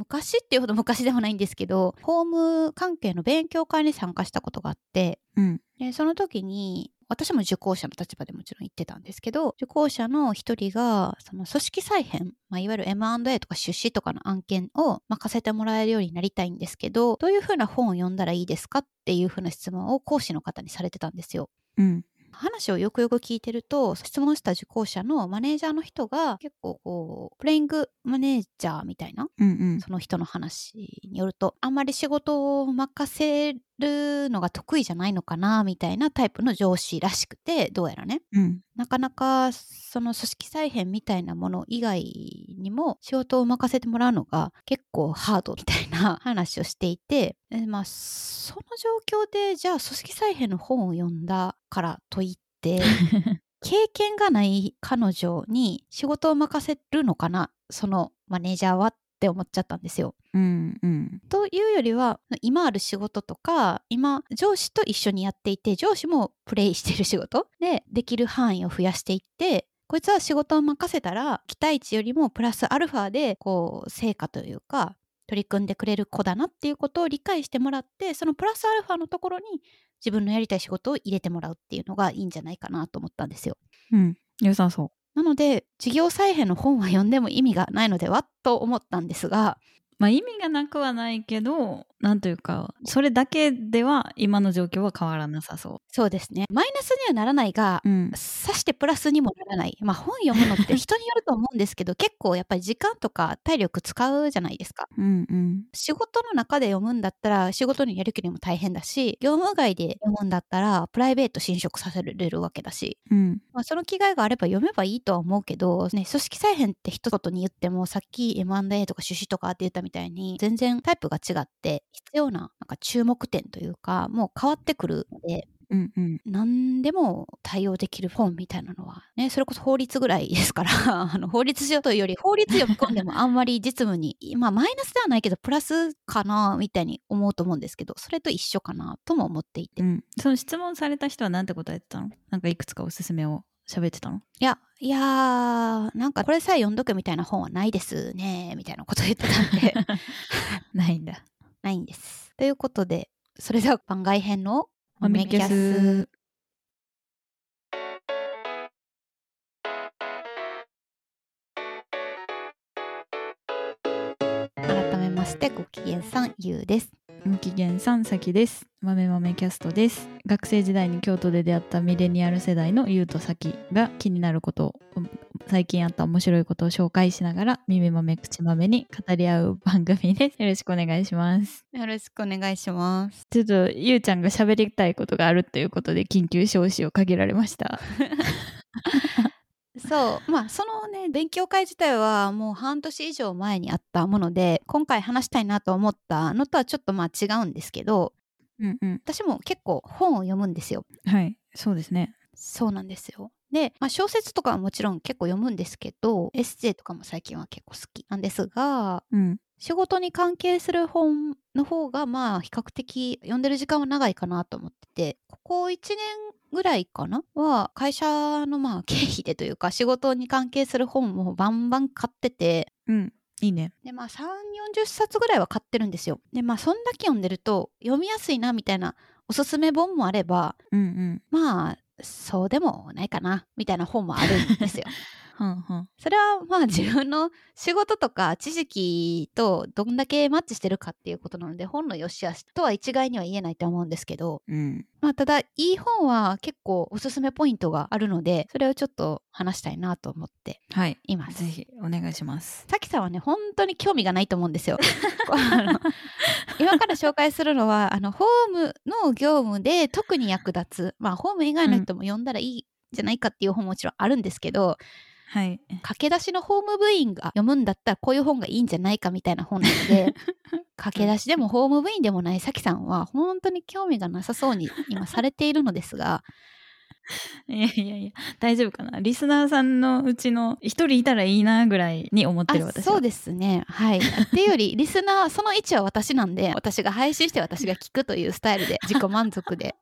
昔っていうほど昔でもないんですけど法務関係の勉強会に参加したことがあってうんでその時に私も受講者の立場でもちろん言ってたんですけど受講者の一人がその組織再編、まあ、いわゆる M&A とか出資とかの案件を任せてもらえるようになりたいんですけどどういうふうな本を読んだらいいですかっていうふうな質問を講師の方にされてたんですよ。うん話をよくよく聞いてると質問した受講者のマネージャーの人が結構こうプレイングマネージャーみたいなうんうん。その人の話によるとあんまり仕事を任せるのが得意じゃないのかなみたいなタイプの上司らしくてどうやらねうんなかなかその組織再編みたいなもの以外にも仕事を任せてもらうのが結構ハードみたいな話をしていて えまあその状況でじゃあ組織再編の本を読んだからといって経験がない彼女に仕事を任せるのかなそのマネージャーはって思っちゃったんですよ。うんうん。というよりは今ある仕事とか今上司と一緒にやっていて上司もプレイしてる仕事でできる範囲を増やしていってこいつは仕事を任せたら期待値よりもプラスアルファでこう成果というか取り組んでくれる子だなっていうことを理解してもらってそのプラスアルファのところに自分のやりたい仕事を入れてもらうっていうのがいいんじゃないかなと思ったんですよ。うん。良さそなので事業再編の本は読んでも意味がないのではと思ったんですがうまあ意味がなくはないけどなんというかそれだけでは今の状況は変わらなさそそうですね。マイナスにはならないがううん。さしてプラスにもならない。まあ本読むのって 人によると思うんですけど結構やっぱり時間とか体力使うじゃないですか。うんうん。仕事の中で読むんだったら仕事にやる気にも大変だし業務外で読むんだったらプライベート侵食させれるわけだし、うん。まあ、その気概があれば読めばいいとは思うけど、ね、組織再編って一言に言ってもさっき M&A とか出資とかって言ったみたいに全然タイプが違って必要ななんか注目点というかもう変わってくるのでうんうん。何でも対応できる本みたいなのはねそれこそ法律ぐらいですから あの法律上というより法律読み込んでもあんまり実務にまあマイナスではないけどプラスかなみたいに思うと思うんですけどそれと一緒かなとも思っていて、いうん。その質問された人は何て答えてたの？なんかいくつかおすすめを喋ってたの？やいやーなんかこれさえ読んどけみたいな本はないですねみたいなこと言ってたんで ないんだないんです。ということでそれでは番外編のマミキャス改めましてご機嫌さんゆうです。無期限さんさきです。豆豆キャストです。学生時代に京都で出会ったミレニアル世代のゆうとさきが気になること最近あった面白いことを紹介しながら耳豆口豆に語り合う番組です。よろしくお願いします。よろしくお願いします。ちょっとゆうちゃんが喋りたいことがあるということで緊急招集をかけられました。そうまあそのね勉強会自体はもう半年以上前にあったもので今回話したいなと思ったのとはちょっとまあ違うんですけどうんうん私も結構本を読むんですよ。はいそうですねそうなんですよ。で、まあ、小説とかはもちろん結構読むんですけどエッセイとかも最近は結構好きなんですがうん。仕事に関係する本の方がまあ比較的読んでる時間は長いかなと思っててここ1年ぐらいかなは会社のまあ経費でというか仕事に関係する本もバンバン買ってて。うん。いいね。でまあ3 4 0冊ぐらいは買ってるんですよ。でまあそんだけ読んでると読みやすいなみたいなおすすめ本もあればうんうん。まあそうでもないかなみたいな本もあるんですよ。はんはんそれはまあ自分の仕事とか知識とどんだけマッチしてるかっていうことなので本の良し悪しとは一概には言えないと思うんですけど、うんまあ、ただいい本は結構おすすめポイントがあるのでそれをちょっと話したいなと思ってはいいます。ぜひお願いしますさきさんはね本当に興味がないと思うんですよ。今から紹介するのはあのホームの業務で特に役立つまあホーム以外の人も読んだらいいんじゃないかっていう本ももちろんあるんですけどはい。駆け出しのホーム部員が読むんだったらこういう本がいいんじゃないかみたいな本なので 駆け出しでもホーム部員でもないさきさんは本当に興味がなさそうに今されているのですがいやいやいや大丈夫かな？リスナーさんのうちの一人いたらいいなぐらいに思ってるあ私は。そうですね。はい。っていうより リスナーその位置は私なんで私が配信して私が聞くというスタイルで自己満足で。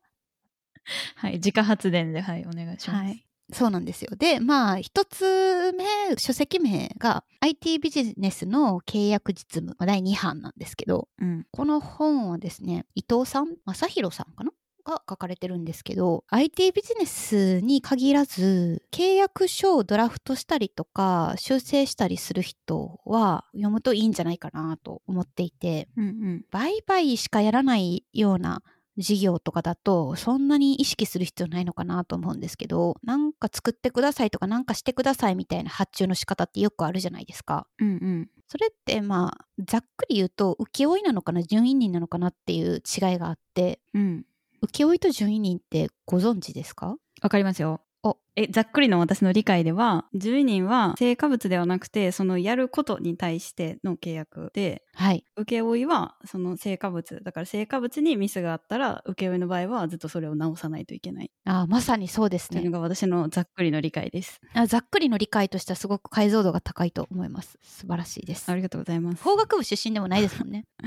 はい自家発電ではいお願いします、はいそうなんですよ。で、まあ、一つ目、書籍名が IT ビジネスの契約実務、まあ第2版なんですけど、うん。この本はですね、伊藤さん、正弘さんかな？が書かれてるんですけど、IT ビジネスに限らず、契約書をドラフトしたりとか、修正したりする人は読むといいんじゃないかなと思っていて、うんうん。売買しかやらないような事業とかだとそんなに意識する必要ないのかなと思うんですけどなんか作ってくださいとかなんかしてくださいみたいな発注の仕方ってよくあるじゃないですか。うんうんそれってまあざっくり言うと請負なのかな準委任なのかなっていう違いがあってうん請負と準委任ってご存知ですか？わかりますよ。おえざっくりの私の理解では10人は成果物ではなくてそのやることに対しての契約ではい。請負はその成果物だから成果物にミスがあったら請負の場合はずっとそれを直さないといけない。あまさにそうですね。というのが私のざっくりの理解です。あざっくりの理解としてはすごく解像度が高いと思います。素晴らしいです。ありがとうございます。法学部出身でもないですもんね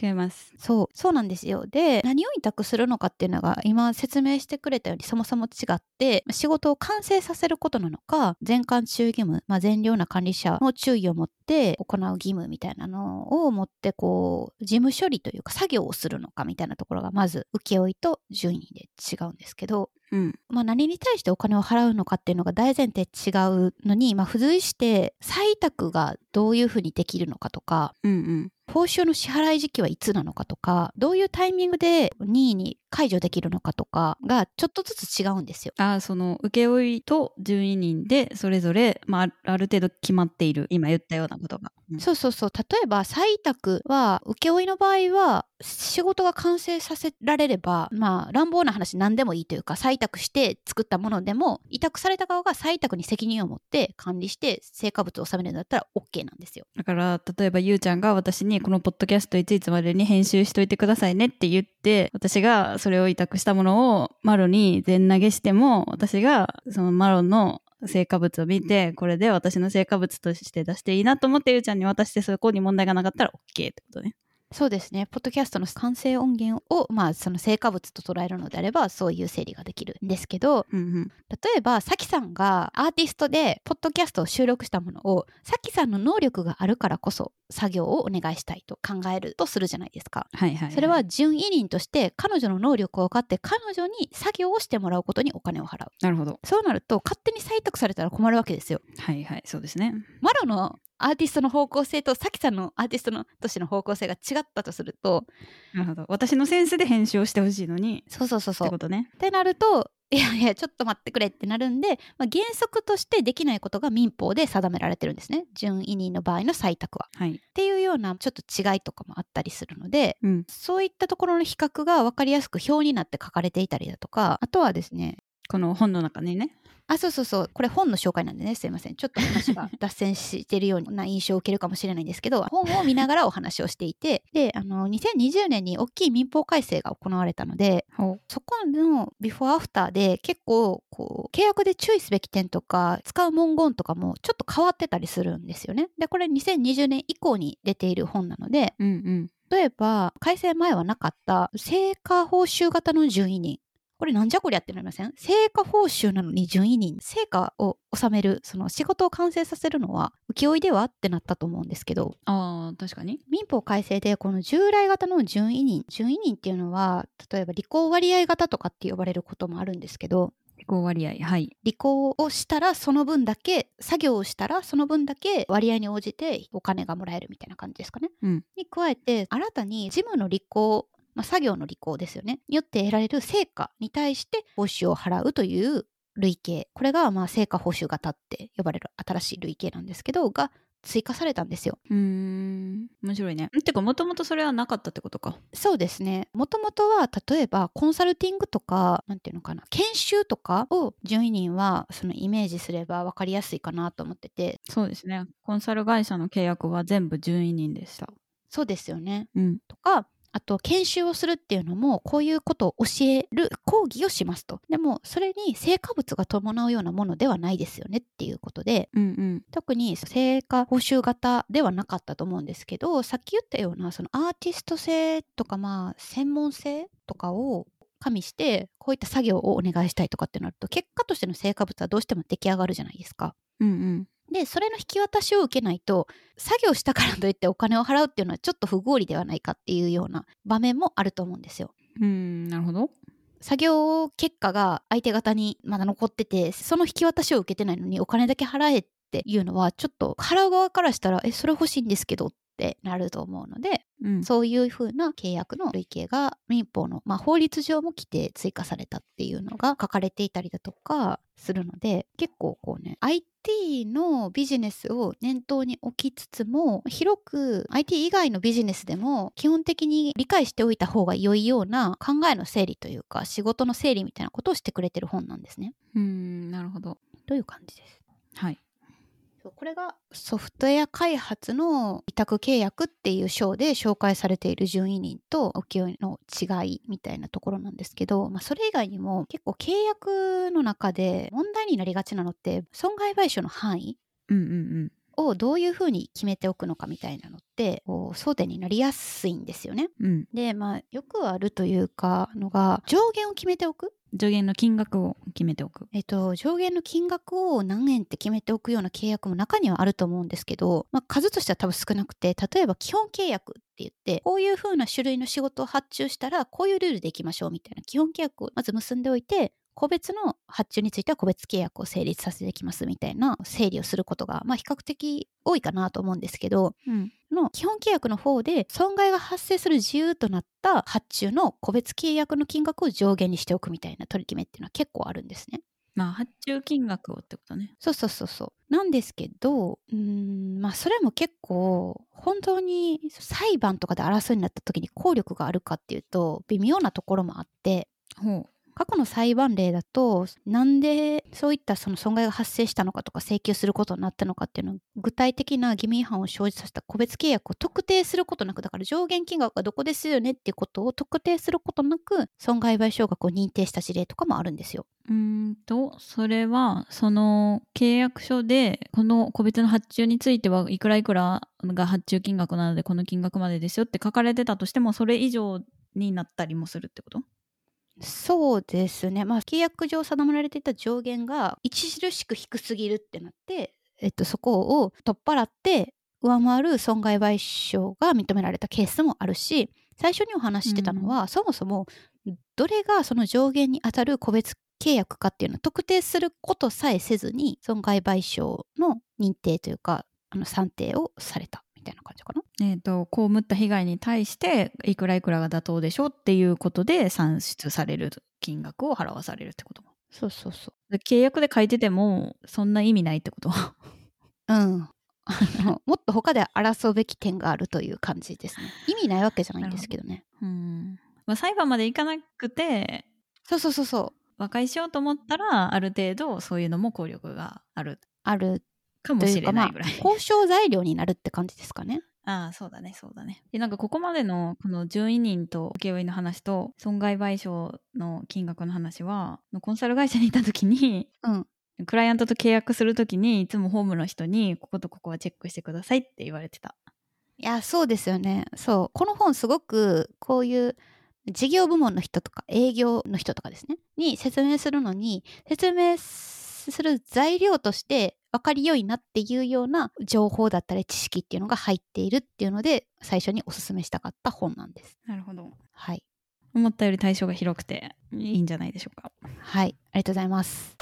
違います。そうそうなんですよで何を委託するのかっていうのが今説明してくれたようにそもそも違って仕事を完成させることなのか全館中義務、まあ、善良な管理者の注意を持って行う義務みたいなのを持ってこう事務処理というか作業をするのかみたいなところがまず請負と順位で違うんですけどうん。まあ、何に対してお金を払うのかっていうのが大前提違うのに、まあ、付随して再委託がどういうふうにできるのかとかうんうん。報酬の支払い時期はいつなのかとかどういうタイミングで任意に解除できるのかとかがちょっとずつ違うんですよ。あその請負と順位人でそれぞれ、まあ、ある程度決まっている今言ったようなことが。うんそうそうそう例えば再委託は請負の場合は仕事が完成させられればまあ乱暴な話何でもいいというか再委託して作ったものでも委託された側が再委託に責任を持って管理して成果物を収めるんだったら OK なんですよ。だから例えばゆうちゃんが私にこのポッドキャストいついつまでに編集しといてくださいねって言って私がそれを委託したものをマロに全投げしても私がそのマロの成果物を見てこれで私の成果物として出していいなと思ってゆうちゃんに渡してそこに問題がなかったら OK ってことね。そうですね。ポッドキャストの完成音源を、まあ、その成果物と捉えるのであれば、そういう整理ができるんですけど、うんうん例えば、さきさんがアーティストで、ポッドキャストを収録したものを、さきさんの能力があるからこそ、作業をお願いしたいと考えるとするじゃないですか。はいはい、い、それは準委任として、彼女の能力を分かって、彼女に作業をしてもらうことにお金を払う。なるほどそうなると、勝手に採択されたら困るわけですよ。はいはいそうですね。マロのアーティストの方向性とさきさんのアーティストのとしての方向性が違ったとするとなるほど私のセンスで編集をしてほしいのにそうそうそうそうってことね。ってなるといやいやちょっと待ってくれってなるんで、まあ、原則としてできないことが民法で定められてるんですね準委任の場合の採択は。はい。っていうようなちょっと違いとかもあったりするのでうん。そういったところの比較が分かりやすく表になって書かれていたりだとかあとはですねこの本の中にね。あそうそうそうこれ本の紹介なんでねすいませんちょっと話が 脱線してるような印象を受けるかもしれないんですけど本を見ながらお話をしていてであの2020年に大きい民法改正が行われたので。そこのビフォーアフターで結構こう契約で注意すべき点とか使う文言とかもちょっと変わってたりするんですよね。でこれ2020年以降に出ている本なのでうんうん。例えば改正前はなかった成果報酬型の準委任これなんじゃこりゃってなりません？成果報酬なのに準委任成果を収めるその仕事を完成させるのは請負ではってなったと思うんですけどああ確かに。民法改正でこの従来型の準委任準委任っていうのは例えば履行割合型とかって呼ばれることもあるんですけど飛行割合はい。履行をしたらその分だけ作業をしたらその分だけ割合に応じてお金がもらえるみたいな感じですかね。うんに加えて新たに事務の履行まあ、作業の履行ですよねによって得られる成果に対して報酬を払うという類型これがまあ成果報酬型って呼ばれる新しい類型なんですけどが追加されたんですよ。うーん面白いね。てかもともとそれはなかったってことか。そうですね。もともとは例えばコンサルティングとか、なんていうのかな、研修とかを順位人はそのイメージすれば分かりやすいかなと思ってて、そうですね。コンサル会社の契約は全部順位人でした。そうですよね。うん。とか、あと研修をするっていうのもこういうことを教える講義をしますと。でもそれに成果物が伴うようなものではないですよねっていうことで、うんうん。特に成果報酬型ではなかったと思うんですけどさっき言ったようなそのアーティスト性とかまあ専門性とかを加味してこういった作業をお願いしたいとかってなると結果としての成果物はどうしても出来上がるじゃないですか。うんうんでそれの引き渡しを受けないと作業したからといってお金を払うっていうのはちょっと不合理ではないかっていうような場面もあると思うんですよ。うんなるほど作業結果が相手方にまだ残っててその引き渡しを受けてないのにお金だけ払えっていうのはちょっと払う側からしたらえそれ欲しいんですけどってなると思うのでうんそういうふうな契約の類型が民法の、まあ、法律上も規定追加されたっていうのが書かれていたりだとかするので結構こうね IT のビジネスを念頭に置きつつも広く IT 以外のビジネスでも基本的に理解しておいた方が良いような考えの整理というか仕事の整理みたいなことをしてくれてる本なんですね。うんなるほどという感じです？はいそうこれがソフトウェア開発の委託契約っていう章で紹介されている順位人と請負の違いみたいなところなんですけど、まあ、それ以外にも結構契約の中で問題になりがちなのって損害賠償の範囲うんうんをどういうふうに決めておくのかみたいなのって争点になりやすいんですよね。うんうん。でまあよくあるというかのが上限を決めておく上限の金額を決めておく。えっと、上限の金額を何円って決めておくような契約も中にはあると思うんですけど、まあ、数としては多分少なくて例えば基本契約って言ってこういう風な種類の仕事を発注したらこういうルールでいきましょうみたいな基本契約をまず結んでおいて個別の発注については個別契約を成立させていきますみたいな整理をすることが、まあ、比較的多いかなと思うんですけどうんの基本契約の方で損害が発生する自由となった発注の個別契約の金額を上限にしておくみたいな取り決めっていうのは結構あるんですね。まあ発注金額をってことねそうそうそうそう。なんですけど、うーん、まあそれも結構、本当に裁判とかで争いになった時に効力があるかっていうと、微妙なところもあって、ほ過去の裁判例だと、なんでそういったその損害が発生したのかとか請求することになったのかっていうのを具体的な義務違反を生じさせた個別契約を特定することなく、だから上限金額がどこですよねっていうことを特定することなく、損害賠償額を認定した事例とかもあるんですよ。うんとそれはその契約書でこの個別の発注についてはいくらいくらが発注金額なのでこの金額までですよって書かれてたとしてもそれ以上になったりもするってこと？そうですね。まあ、契約上定められていた上限が著しく低すぎるってなって、えっと、そこを取っ払って上回る損害賠償が認められたケースもあるし、最初にお話ししてたのは、そもそもどれがその上限に当たる個別契約かっていうのを特定することさえせずに損害賠償の認定というかあの算定をされたみたいな感じかな？えー、と被った被害に対していくらいくらが妥当でしょうっていうことで算出される金額を払わされるってことそうそうそで契約で書いててもそんな意味ないってことう。うん。もっと他で争うべき点があるという感じですね。意味ないわけじゃないんですけどね。うん、まあ、裁判までいかなくてそうそうそうそう。和解しようと思ったらある程度そういうのも効力があるあるかもしれないぐらい。、交渉材料になるって感じですかね。ああそうだねそうだねでなんかここまでのこの順位人と請負の話と損害賠償の金額の話はコンサル会社にいた時にうん。クライアントと契約する時にいつもホームの人にこことここはチェックしてくださいって言われてたいや、そうですよね。そう。この本すごくこういう事業部門の人とか営業の人とかですね。に説明するのに、説明する材料として分かりよいなっていうような情報だったり知識っていうのが入っているっていうので、最初にお勧めしたかった本なんです。なるほどはい。思ったより対象が広くていいんじゃないでしょうかはい。ありがとうございます。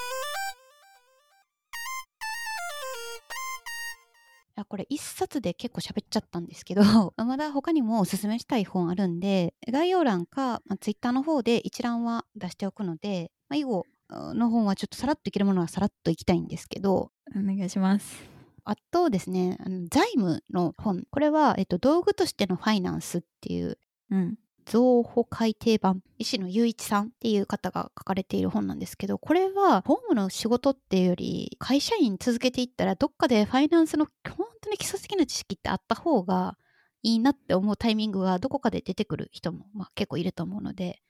いやこれ一冊で結構喋っちゃったんですけど まだ他にもおすすめしたい本あるんで概要欄か、まあ、Twitter の方で一覧は出しておくので、まあ、以後の本はちょっとさらっといけるものはさらっといきたいんですけど。お願いします。あとですねあの財務の本。これは、えっと、道具としてのファイナンスっていううん。造法改訂版。石野雄一さんっていう方が書かれている本なんですけどこれはホームの仕事っていうより会社員続けていったらどっかでファイナンスの本当に基礎的な知識ってあった方がいいなって思うタイミングがどこかで出てくる人も、まあ、結構いると思うので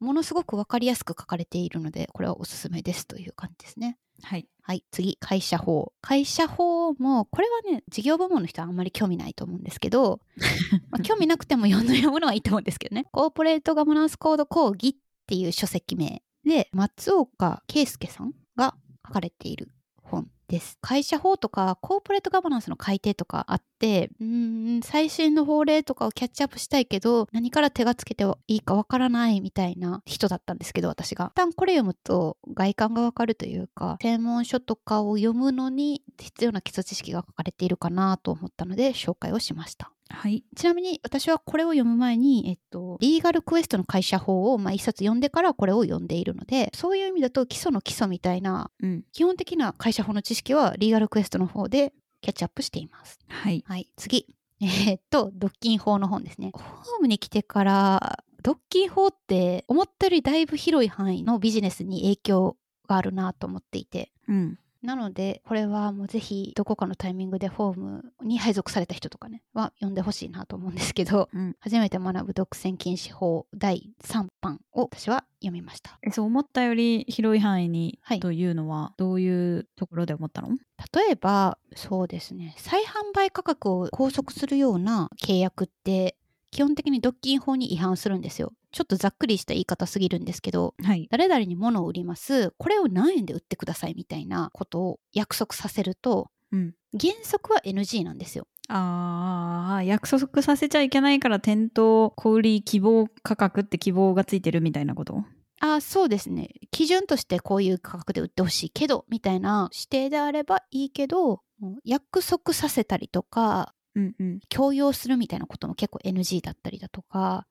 ものすごく分かりやすく書かれているのでこれはおすすめですという感じですね。はいはい、次、会社法。会社法も、これはね、事業部門の人はあんまり興味ないと思うんですけど、まあ、興味なくても読む読むのはいいと思うんですけどね。コーポレートガバナンスコード講義っっていう書籍名で松岡圭介さんが書かれている本です。会社法とかコーポレートガバナンスの改定とかあって、うーん、最新の法令とかをキャッチアップしたいけど、何から手がつけていいかわからないみたいな人だったんですけど、私が。一旦これ読むと外観がわかるというか、専門書とかを読むのに必要な基礎知識が書かれているかなと思ったので紹介をしました。はい。ちなみに私はこれを読む前に、えっと、リーガルクエストの会社法を、まあ、一冊読んでからこれを読んでいるので、そういう意味だと基礎の基礎みたいなうん。基本的な会社法の知識はリーガルクエストの方でキャッチアップしています。はい。はい、次。えーっと、独禁法の本ですね。ホームに来てから、独禁法って思ったよりだいぶ広い範囲のビジネスに影響があるなと思っていて。うん。なので、これはもうぜひどこかのタイミングでフォームに配属された人とかね、は読んでほしいなと思うんですけど、うん。初めて学ぶ独占禁止法第3版を私は読みました。えそう思ったより広い範囲にはい。というのはどういうところで思ったの、例えばそうですね。再販売価格を拘束するような契約って基本的に独禁法に違反するんですよちょっとざっくりした言い方すぎるんですけどはい。誰々に物を売りますこれを何円で売ってくださいみたいなことを約束させるとうん。原則は NG なんですよああ、約束させちゃいけないから店頭小売希望価格って希望がついてるみたいなこと？あーそうですね基準としてこういう価格で売ってほしいけどみたいな指定であればいいけど約束させたりとかうんうん。強要するみたいなことも結構 NG だったりだとか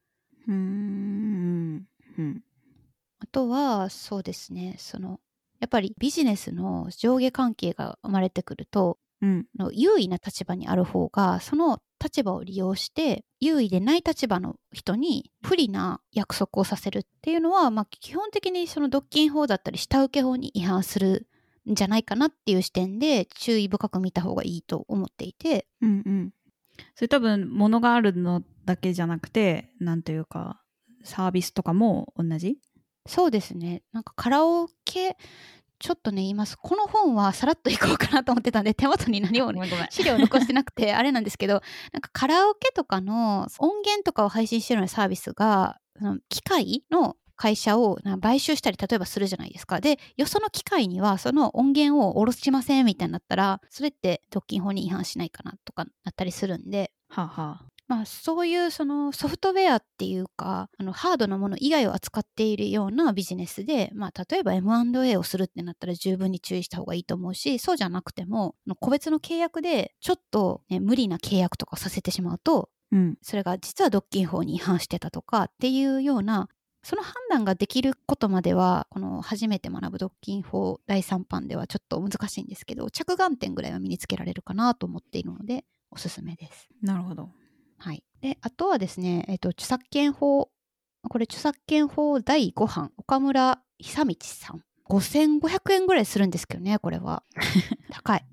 うーん。うん。あとはそうですねそのやっぱりビジネスの上下関係が生まれてくるとうん。あの優位な立場にある方がその立場を利用して優位でない立場の人に不利な約束をさせるっていうのは、まあ、基本的にその独禁法だったり下請け法に違反するんじゃないかなっていう視点で注意深く見た方がいいと思っていてうんうん。それ多分物があるのだけじゃなくてなんというかサービスとかも同じ？そうですね。なんかカラオケちょっとね言います。この本はさらっといこうかなと思ってたんで手元に何もめんごめん。資料残してなくて あれなんですけどなんかカラオケとかの音源とかを配信してるようなサービスが機械の会社をな買収したり例えばするじゃないですか。でよその機械にはその音源を下ろしませんみたいになったらそれって独禁法に違反しないかなとかなったりするんで。はあ、はあ、まあそういうそのソフトウェアっていうかあのハードなもの以外を扱っているようなビジネスで、まあ、例えば M&A をするってなったら十分に注意した方がいいと思うしそうじゃなくても個別の契約でちょっと、ね、無理な契約とかさせてしまうとうん。それが実は独禁法に違反してたとかっていうようなその判断ができることまではこの初めて学ぶ独禁法第3版ではちょっと難しいんですけど着眼点ぐらいは身につけられるかなと思っているのでおすすめです。なるほど。はい。で、あとはですね、えっ、と、著作権法。これ、著作権法第5版、岡村久道さん。5500円ぐらいするんですけどね、これは。高い。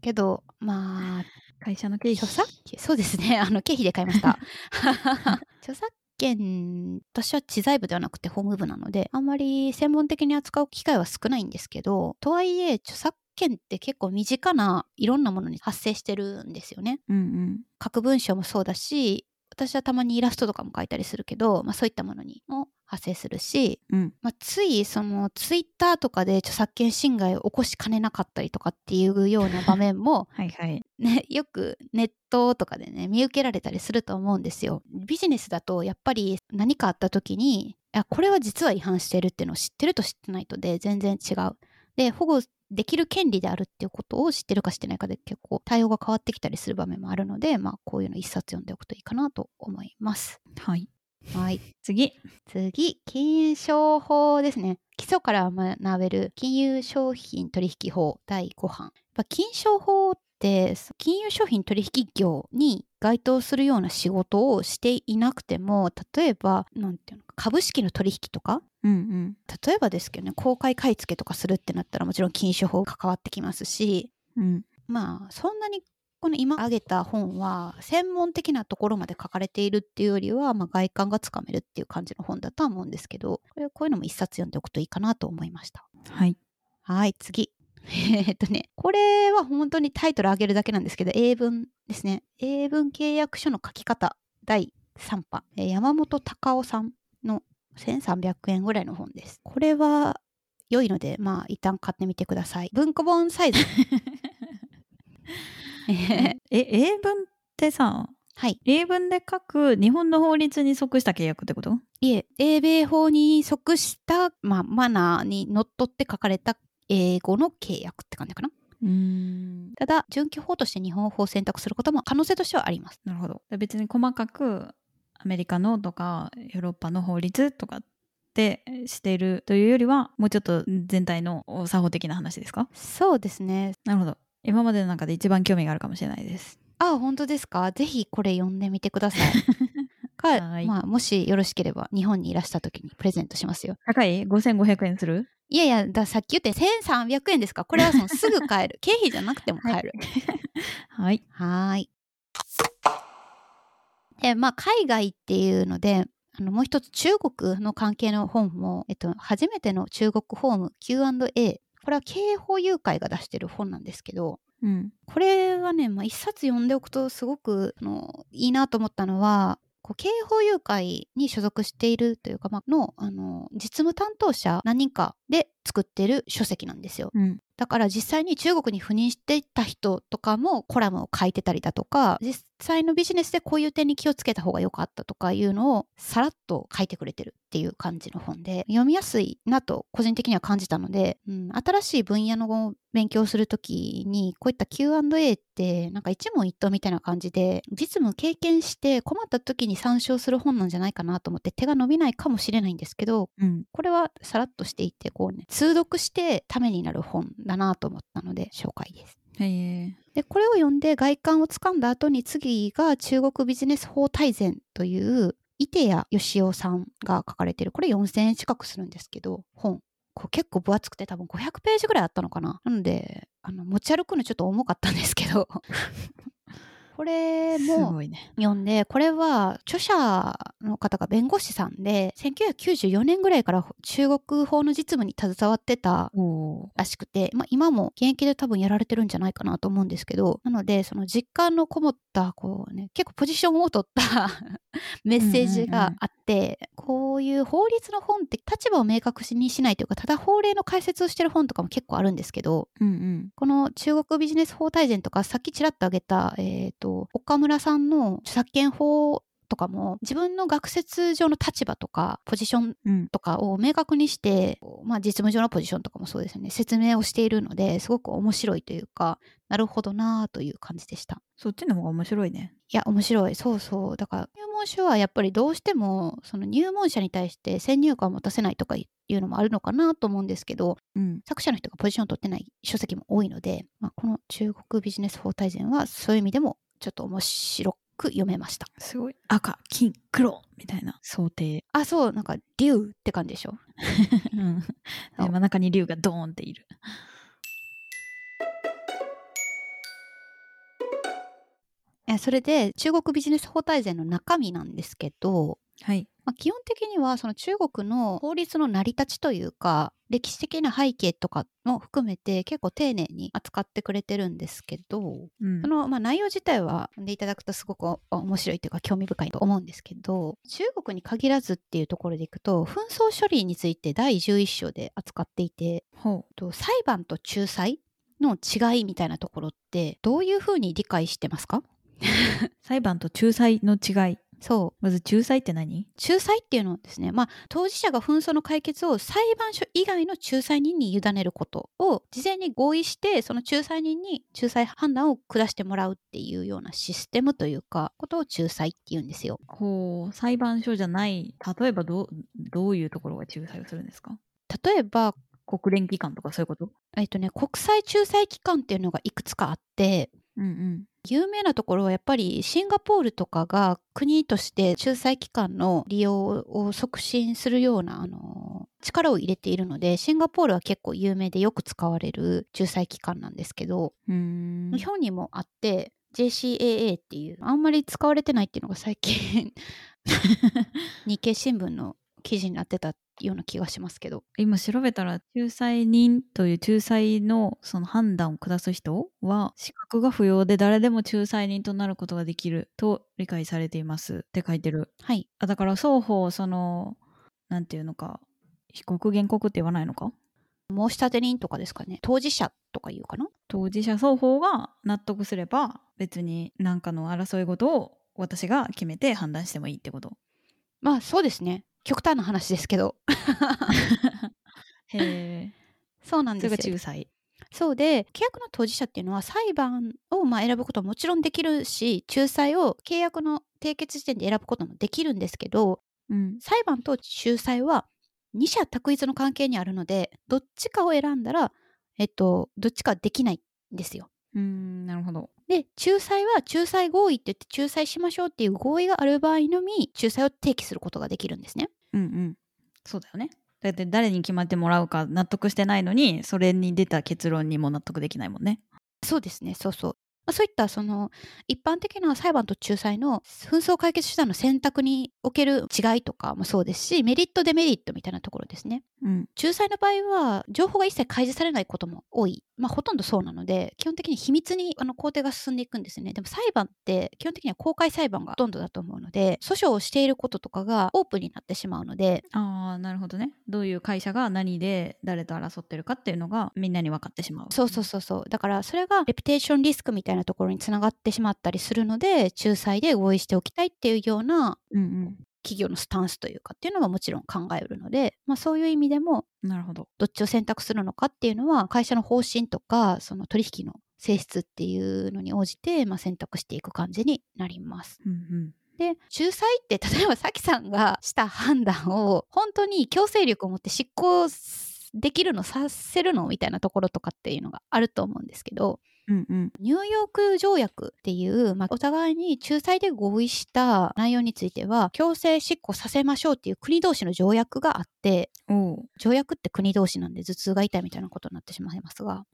けど、まあ、会社の経費著作権、そうですね、あの、経費で買いました。著作権、私は知財部ではなくて法務部なので、あんまり専門的に扱う機会は少ないんですけど、とはいえ、著作権って結構身近ないろんなものに発生してるんですよね。うんうん。文章もそうだし私はたまにイラストとかも書いたりするけど、まあ、そういったものにも発生するし、うん。まあ、ついそのツイッターとかで著作権侵害を起こしかねなかったりとかっていうような場面も、はいはい。ね、よくネットとかでね見受けられたりすると思うんですよ。ビジネスだとやっぱり何かあった時にいやこれは実は違反してるっていうのを知ってると知ってないとで全然違う。で保護できる権利であるっていうことを知ってるか知ってないかで結構対応が変わってきたりする場面もあるので、まあ、こういうの一冊読んでおくといいかなと思います。はい。はい、次。次金融商法ですね基礎から学べる金融商品取引法第5版金商法って金融商品取引業に該当するような仕事をしていなくても例えばなんていうのか株式の取引とかうんうん。例えばですけどね公開買い付けとかするってなったらもちろん金商法関わってきますしうん。まあそんなにこの今挙げた本は専門的なところまで書かれているっていうよりは、まあ、外観がつかめるっていう感じの本だとは思うんですけどこれこういうのも一冊読んでおくといいかなと思いましたはい。はい次 えーっとねこれは本当にタイトル上げるだけなんですけど英文ですね英文契約書の書き方第3版えー山本隆夫さんの1300円ぐらいの本です。これは良いので、まあ一旦買ってみてください。文庫本サイズ。え英文ってさはい。英文で書く日本の法律に即した契約ってこと？いえ、英米法に即した、まあ、マナーにのっとって書かれた英語の契約って感じかな。うんただ、準拠法として日本法を選択することも可能性としてはあります。なるほど別に細かくアメリカのとかヨーロッパの法律とかってしているというよりはもうちょっと全体の作法的な話ですか？そうですね。なるほど今までの中で一番興味があるかもしれないですあ、本当ですか？ぜひこれ読んでみてください。か、はいまあ、もしよろしければ日本にいらした時にプレゼントしますよ。高い ?5500 円する？いやいや、ださっき言って1300円ですか？これはそのすぐ買える。経費じゃなくても買える。はい はーい。で、まあ、海外っていうので、あのもう一つ中国の関係の本も、えっと、初めての中国ホーム Q&A。これは経営法誘拐が出してる本なんですけど、うんこれはね、まあ、一冊読んでおくとすごくあのいいなと思ったのは、こう経営法誘拐に所属しているというか、まあのあの実務担当者何人かで作ってる書籍なんですよ。うんだから実際に中国に赴任していた人とかもコラムを書いてたりだとか実際のビジネスでこういう点に気をつけた方が良かったとかいうのをさらっと書いてくれてるっていう感じの本で読みやすいなと個人的には感じたので、うん、新しい分野の勉強するときにこういった Q&A ってなんか一問一答みたいな感じで実務経験して困った時に参照する本なんじゃないかなと思って手が伸びないかもしれないんですけどうんこれはさらっとしていてこうね通読してためになる本だなと思ったので紹介です。でこれを読んで外観をつかんだ後に次が中国ビジネス法大全という伊手谷義雄さんが書かれてる。これ4000円近くするんですけど本結構分厚くて多分500ページぐらいあったのかな。なので持ち歩くのちょっと重かったんですけどこれすも読んでこれは著者の方が弁護士さんで1994年ぐらいから中国法の実務に携わってたらしくて、まあ、今も現役で多分やられてるんじゃないかなと思うんですけどなのでその実感のこもったこう、ね、結構ポジションを取った メッセージがあって、こういう法律の本って立場を明確にしないというかただ法令の解説をしてる本とかも結構あるんですけどうんうん。この中国ビジネス法大全とかさっきちらっと挙げた、えー、と岡村さんの著作権法とかも自分の学説上の立場とかポジションうん。とかを明確にして、まあ、実務上のポジションとかもそうですよね。説明をしているのですごく面白いというかなるほどなという感じでした。そっちの方が面白いね。いや面白い。そうそう。だから入門書はやっぱりどうしてもその入門者に対して先入観を持たせないとかいうのもあるのかなと思うんですけどうん。作者の人がポジションを取ってない書籍も多いので、まあ、この中国ビジネス法大全はそういう意味でもちょっと面白く読めました。すごい。赤金黒みたいな。想定。あそうなんか竜って感じでしょ？うん。真ん中に竜がドーンっている。えそれで中国ビジネス法大全の中身なんですけど、はい。まあ、基本的にはその中国の法律の成り立ちというか歴史的な背景とかも含めて結構丁寧に扱ってくれてるんですけどうん。その、まあ、内容自体は読んでいただくとすごくお面白いというか興味深いと思うんですけど中国に限らずっていうところでいくと紛争処理について第11章で扱っていてほと裁判と仲裁の違いみたいなところってどういうふうに理解してますか？う 裁判と仲裁の違いそう。まず仲裁って何？仲裁っていうのはですね、まあ、当事者が紛争の解決を裁判所以外の仲裁人に委ねることを事前に合意してその仲裁人に仲裁判断を下してもらうっていうようなシステムというかことを仲裁って言うんですよ。ほう裁判所じゃない例えばどうどういうところが仲裁をするんですか？例えば、国連機関とかそういうこと？えっとね、国際仲裁機関っていうのがいくつかあってうんうん。有名なところはやっぱりシンガポールとかが国として仲裁機関の利用を促進するようなあの力を入れているのでシンガポールは結構有名でよく使われる仲裁機関なんですけど、う日本にもあって JCAA っていうあんまり使われてないっていうのが最近 日経新聞の記事になってたような気がしますけど。今調べたら仲裁人という仲裁のその判断を下す人は資格が不要で誰でも仲裁人となることができると理解されていますって書いてる。はい。あだから双方そのなんていうのか被告原告って言わないのか？申立人とかですかね。当事者とか言うかな？当事者双方が納得すれば別に何かの争い事を私が決めて判断してもいいってこと？まあそうですね極端な話ですけど。へえ。そうなんそれですよ。が仲裁。そうで契約の当事者っていうのは裁判をまあ選ぶことはもちろんできるし仲裁を契約の締結時点で選ぶこともできるんですけどうん。裁判と仲裁は二者択一の関係にあるのでどっちかを選んだらえっとどっちかはできないんですよ。うんなるほどで仲裁は仲裁合意って言って仲裁しましょうっていう合意がある場合のみ仲裁を提起することができるんですね。うんうんそうだよねだって誰に決まってもらうか納得してないのにそれに出た結論にも納得できないもんねそうですねそうそう。まあそういったその一般的な裁判と仲裁の紛争解決手段の選択における違いとかもそうですしメリットデメリットみたいなところですね。うん。仲裁の場合は情報が一切開示されないことも多い、まあ、ほとんどそうなので基本的に秘密にあの工程が進んでいくんですよね。でも裁判って基本的には公開裁判がほとんどだと思うので訴訟をしていることとかがオープンになってしまうのでああなるほどね。どういう会社が何で誰と争ってるかっていうのがみんなに分かってしまう。そうそうそうそう。だからそれがレピュテーションリスクみたいなところにつながってしまったりするので仲裁で合意しておきたいっていうようなうん企業のスタンスというかっていうのはもちろん考えるので、まあ、そういう意味でもうんなるほど。どっちを選択するのかっていうのは会社の方針とかその取引の性質っていうのに応じて、まあ、選択していく感じになります。うんうん。で仲裁って 例えばさきさんがした判断を本当に強制力を持って執行できるのさせるのみたいなところとかっていうのがあると思うんですけどうんうん。ニューヨーク条約っていう、まあ、お互いに仲裁で合意した内容については強制執行させましょうっていう国同士の条約があって条約って国同士なんで頭痛が痛いみたいなことになってしまいますが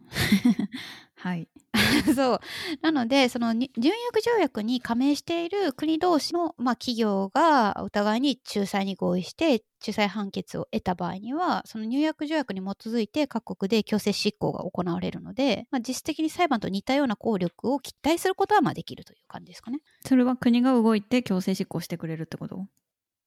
はい。そう。なのでそのニニューヨーク条約に加盟している国同士の、まあ、企業がお互いに仲裁に合意して仲裁判決を得た場合にはそのニューヨーク条約に基づいて各国で強制執行が行われるので、まあ、実質的に裁判と似たような効力を期待することはまあできるという感じですかね。それは国が動いて強制執行してくれるってこと？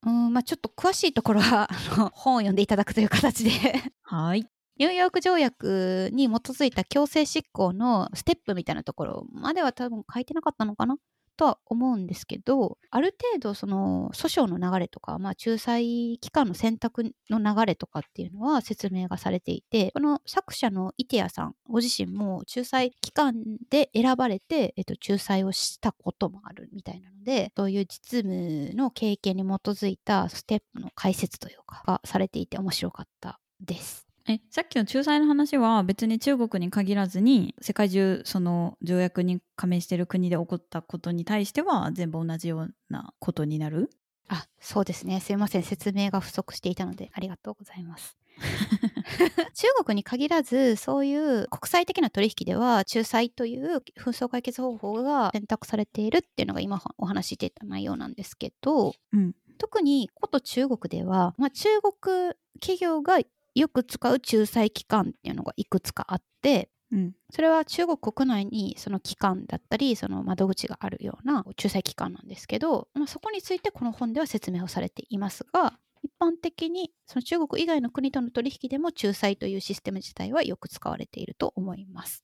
うんまあ、ちょっと詳しいところはあの本を読んでいただくという形で。はいニューヨーク条約に基づいた強制執行のステップみたいなところまでは多分書いてなかったのかなとは思うんですけどある程度その訴訟の流れとか、まあ、仲裁機関の選択の流れとかっていうのは説明がされていてこの作者のイテアさんご自身も仲裁機関で選ばれて、えっと、仲裁をしたこともあるみたいなのでそういう実務の経験に基づいたステップの解説というかがされていて面白かったです。えさっきの仲裁の話は別に中国に限らずに世界中その条約に加盟してる国で起こったことに対しては全部同じようなことになる？あ、そうですね。すいません。説明が不足していたので、ありがとうございます。中国に限らず、そういう国際的な取引では、仲裁という紛争解決方法が選択されているっていうのが今お話ししていた内容なんですけど、うん特に古都中国では、まあ、中国企業がよく使う仲裁機関っていうのがいくつかあって、うんそれは中国国内にその機関だったりその窓口があるような仲裁機関なんですけど、まあ、そこについてこの本では説明をされていますが一般的にその中国以外の国との取引でも仲裁というシステム自体はよく使われていると思います。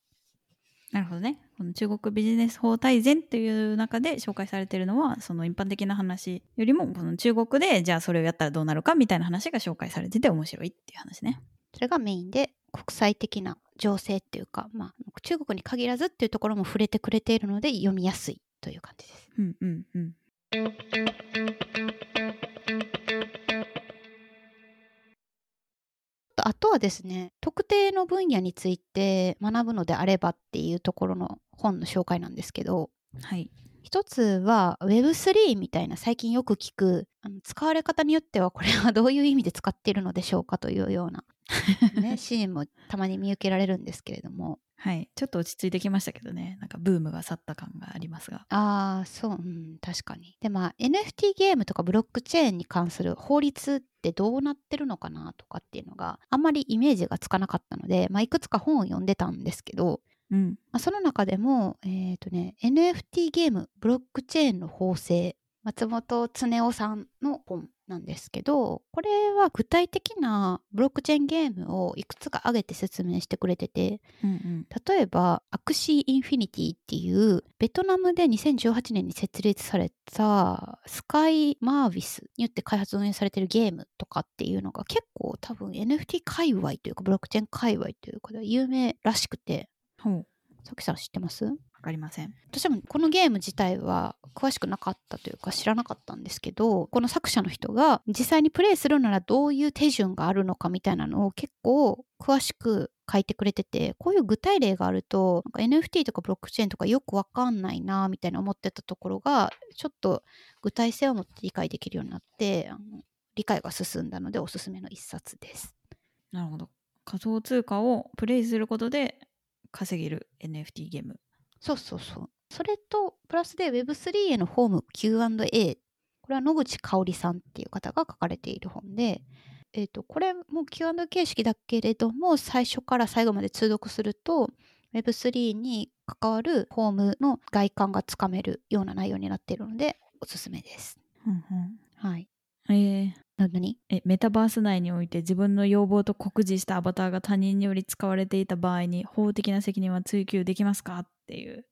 なるほどね。この中国ビジネス法大全っていう中で紹介されてるのはその一般的な話よりもこの中国でじゃあそれをやったらどうなるかみたいな話が紹介されてて面白いっていう話ね。それがメインで国際的な情勢っていうか、まあ、中国に限らずっていうところも触れてくれているので読みやすいという感じです。うんうんうんあとはですね特定の分野について学ぶのであればっていうところの本の紹介なんですけどはい。一つは Web3 みたいな最近よく聞くあの使われ方によってはこれはどういう意味で使っているのでしょうかというような、ね、シーンもたまに見受けられるんですけれども。はい。ちょっと落ち着いてきましたけどね。なんかブームが去った感がありますが。ああそう、うん、確かに。でまあ NFT ゲームとかブロックチェーンに関する法律ってどうなってるのかなとかっていうのがあんまりイメージがつかなかったので、まあ、いくつか本を読んでたんですけどうん。まあ、その中でも、えっ、とね、NFT ゲーム、ブロックチェーンの法制、松本恒夫さんの本なんですけどこれは具体的なブロックチェーンゲームをいくつか挙げて説明してくれててうんうん。例えばアクシー・インフィニティっていうベトナムで2018年に設立されたスカイ・マービスによって開発運営されてるゲームとかっていうのが結構多分 NFT 界隈というかブロックチェーン界隈というかで有名らしくて。ほう。さきさん知ってます？わかりません。私もこのゲーム自体は詳しくなかったというか知らなかったんですけどこの作者の人が実際にプレイするならどういう手順があるのかみたいなのを結構詳しく書いてくれててこういう具体例があるとなんか NFT とかブロックチェーンとかよくわかんないなみたいな思ってたところがちょっと具体性を持って理解できるようになってあの理解が進んだのでおすすめの一冊です。なるほど。仮想通貨をプレイすることで稼げる NFT ゲーム。そうそうそう。それと、プラスで Web3 へのホーム Q&A。これは野口香織さんっていう方が書かれている本で、えっ、と、これも Q&A 形式だけれども、最初から最後まで通読すると、Web3 に関わるホームの外観がつかめるような内容になっているので、おすすめです。うんはい。うんえーな何えメタバース内において自分の要望と酷似したアバターが他人により使われていた場合に法的な責任は追及できますか？っていう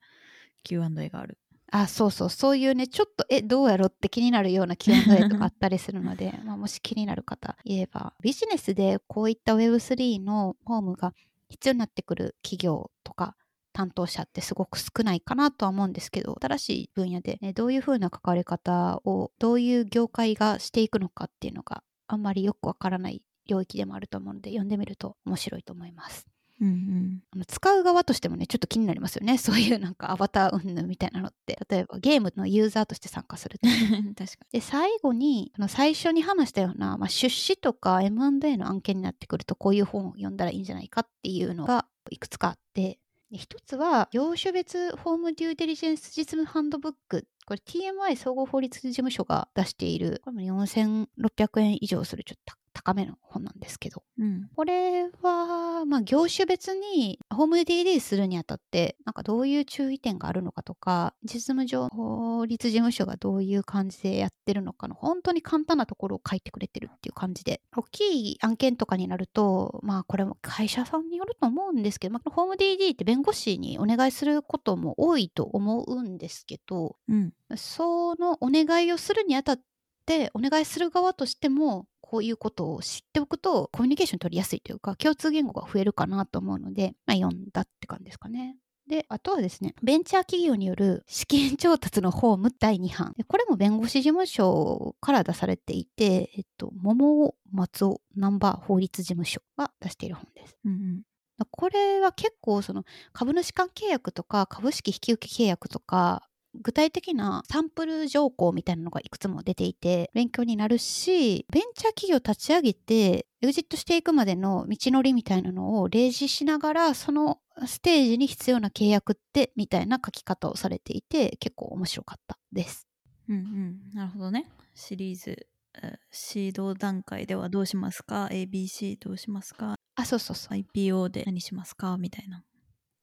Q&A がある。あそうそう。そういうねちょっとえどうやろって気になるような Q&A とかあったりするので まあもし気になる方いればビジネスでこういった Web3 のホームが必要になってくる企業とか担当者ってすごく少ないかなとは思うんですけど新しい分野で、ね、どういうふうな関わり方をどういう業界がしていくのかっていうのがあんまりよくわからない領域でもあると思うので読んでみると面白いと思います。うんうん。あの使う側としてもねちょっと気になりますよね そういうなんかアバター云々みたいなのって例えばゲームのユーザーとして参加すると 確かで最後にあの最初に話したような、まあ、出資とか M&A の案件になってくるとこういう本を読んだらいいんじゃないかっていうのがいくつかあってで一つは業種別ホームデューデリジェンス実務ハンドブック。これ TMI 総合法律事務所が出している。これも4600円以上する。ちょっと高めの本なんですけどに。うん。これは、まあ、業種別にホーム DD するにあたって、なんかどういう注意点があるのかとか、実務上、法律事務所がどういう感じでやってるのかの、本当に簡単なところを書いてくれてるっていう感じで、大きい案件とかになると、まあ、これも会社さんによると思うんですけど、まあ、ホーム DD って弁護士にお願いすることも多いと思うんですけど、うん。そのお願いをするにあたってお願いする側としてもこういうことを知っておくとコミュニケーション取りやすいというか共通言語が増えるかなと思うので、まあ、読んだって感じですかね。であとはですねベンチャー企業による資金調達の法務第2版でこれも弁護士事務所から出されていて、えっと、桃尾松尾南波法律事務所が出している本です。うんうん。これは結構その株主間契約とか株式引き受け契約とか具体的なサンプル条項みたいなのがいくつも出ていて勉強になるしベンチャー企業立ち上げてエグジットしていくまでの道のりみたいなのを例示しながらそのステージに必要な契約ってみたいな書き方をされていて結構面白かったです。うんうん。なるほどね。シリーズ。えーシード段階ではどうしますか ?ABC どうしますか？あそうそうそう ?IPO で何しますか？みたいな。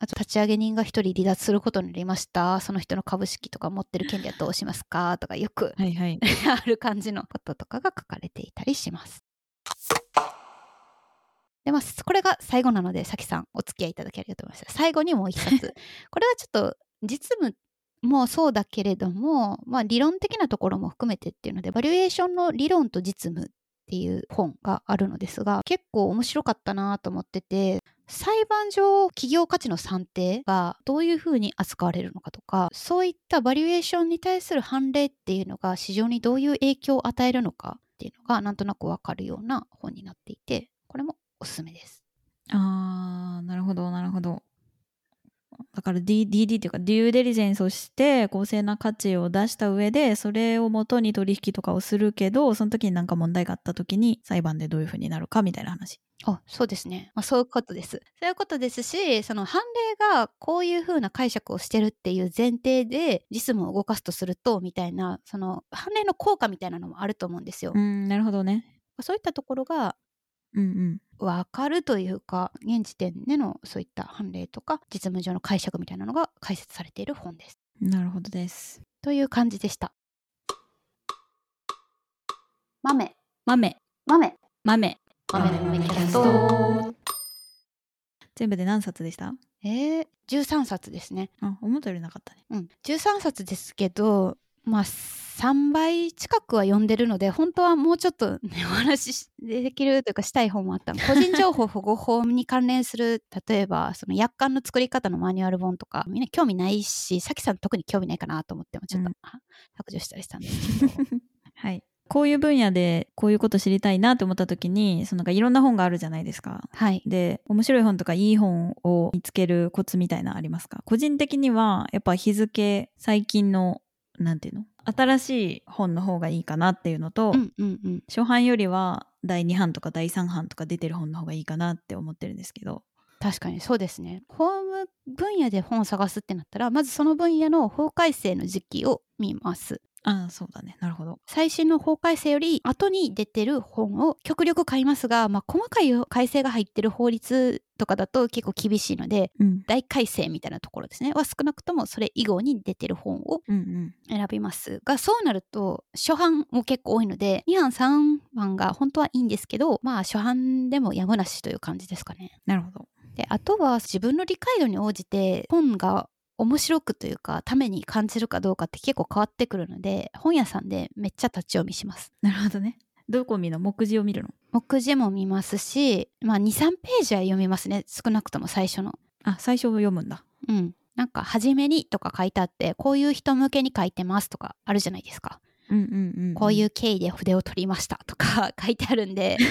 あと立ち上げ人が一人離脱することになりましたその人の株式とか持ってる権利はどうしますかとかよくはいはい。ある感じのこととかが書かれていたりします。で、まあ、これが最後なので、さきさんお付き合いいただきありがとうございます。最後にもう一冊。これはちょっと実務もそうだけれども、まあ、理論的なところも含めてっていうので、バリュエーションの理論と実務っていう本があるのですが、結構面白かったなと思ってて、裁判上企業価値の算定がどういうふうに扱われるのかとかそういったバリエーションに対する判例っていうのが市場にどういう影響を与えるのかっていうのがなんとなくわかるような本になっていてこれもおすすめです。あー、なるほど、なるほど。だから D DD っていうかデューデリジェンスをして公正な価値を出した上でそれをもとに取引とかをするけどその時になんか問題があった時に裁判でどういうふうになるかみたいな話。あそうですね、まあ、そういうことです。そういうことですしその判例がこういうふうな解釈をしてるっていう前提で実務を動かすとするとみたいなその判例の効果みたいなのもあると思うんですよ。うんなるほどね。そういったところがうんうん。分かるというか現時点でのそういった判例とか実務上の解釈みたいなのが解説されている本です。なるほどです。という感じでした。豆。豆。豆。豆。豆の豆。キャスト。全部で何冊でした？えー、13冊ですね。あ思ったよりなかったね。うん。13冊ですけどまあ3倍近くは読んでるので本当はもうちょっと、ね、お話しできるというかしたい本もあったの。個人情報保護法に関連する例えばその約款の作り方のマニュアル本とかみんな興味ないしさきさん特に興味ないかなと思ってもちょっと、削除したりしたんですけど。はい。こういう分野でこういうこと知りたいなって思った時にそのいろんな本があるじゃないですか。はい。で面白い本とかいい本を見つけるコツみたいなのありますか？個人的にはやっぱ日付最近のなんていうの？新しい本の方がいいかなっていうのと、うんうんうん。初版よりは第2版とか第3版とか出てる本の方がいいかなって思ってるんですけど。確かにそうですね。法務分野で本を探すってなったらまずその分野の法改正の時期を見ますああそうだね。なるほど。最新の法改正より後に出てる本を極力買いますが、まあ、細かい改正が入ってる法律とかだと結構厳しいのでうん。大改正みたいなところですね。は少なくともそれ以後に出てる本をうんうん。選びますがそうなると初版も結構多いので2版3版が本当はいいんですけどまあ初版でもやむなしという感じですかね。なるほど。であとは自分の理解度に応じて本が面白くというかために感じるかどうかって結構変わってくるので本屋さんでめっちゃ立ち読みします。なるほどね。どこ見るの？目次を見るの？目次も見ますし、まあ、23ページは読みますね。少なくとも最初の。あ最初読むんだ。うん。なんか「初めに」とか書いてあってこういう人向けに書いてますとかあるじゃないですか。うんうんうん、こういうう経緯で筆を取りましたとか 書いてあるんで。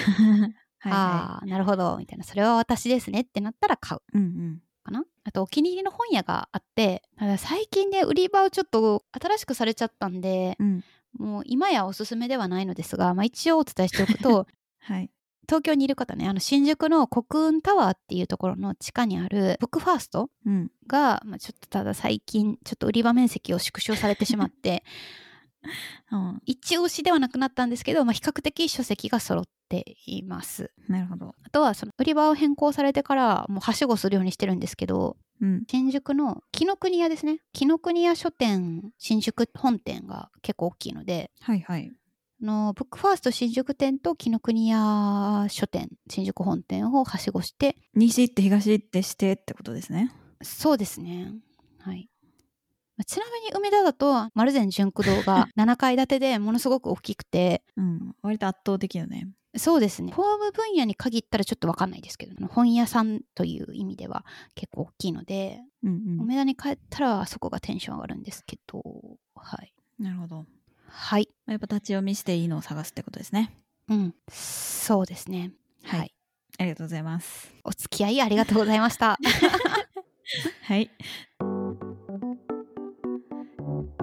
はいはああなるほど。みたいな。それは私ですねってなったら買う。いうんうんかな？あとお気に入りの本屋があってただ最近で売り場をちょっと新しくされちゃったんでうん。もう今やおすすめではないのですが、まあ、一応お伝えしておくと はい。東京にいる方ねあの新宿の国運タワーっていうところの地下にあるブックファーストうん。が、まあ、ちょっとただ最近ちょっと売り場面積を縮小されてしまって うん一押しではなくなったんですけど、まあ、比較的書籍が揃っています。なるほど。あとはその売り場を変更されてからもうはしごするようにしてるんですけどうん。新宿の紀ノ国屋ですね。紀ノ国屋書店新宿本店が結構大きいのではいはい。あのブックファースト新宿店と紀ノ国屋書店新宿本店をはしごして西行って東行ってしてってことですね。そうですね。はい。まあちなみに梅田だと丸善純駆堂が 7階建てでものすごく大きくてうん割と圧倒的よねそうですね。法務分野に限ったらちょっとわかんないですけど、本屋さんという意味では結構大きいので、うんうん梅田に帰ったらあそこがテンション上がるんですけど、はい。なるほどはい。やっぱ立ち読みしていいのを探すってことですねうん。そうですね。はいはい。ありがとうございますお付き合いありがとうございました。はい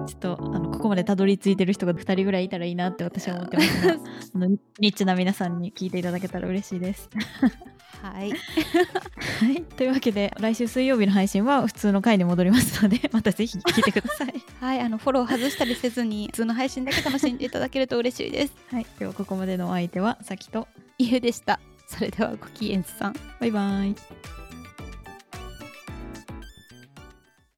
ちょっとあのここまでたどり着いてる人が2人ぐらいいたらいいなって私は思ってますが あのニッチな皆さんに聞いていただけたら嬉しいです。はい。はい、というわけで来週水曜日の配信は普通の回に戻りますのでまたぜひ聞いてください。はい。あの、フォロー外したりせずに、普通の配信だけ楽しんでいただけると嬉しいです。はい、ではここまでのお相手はさきとゆうでした。それではごきげんさん。バイバイ。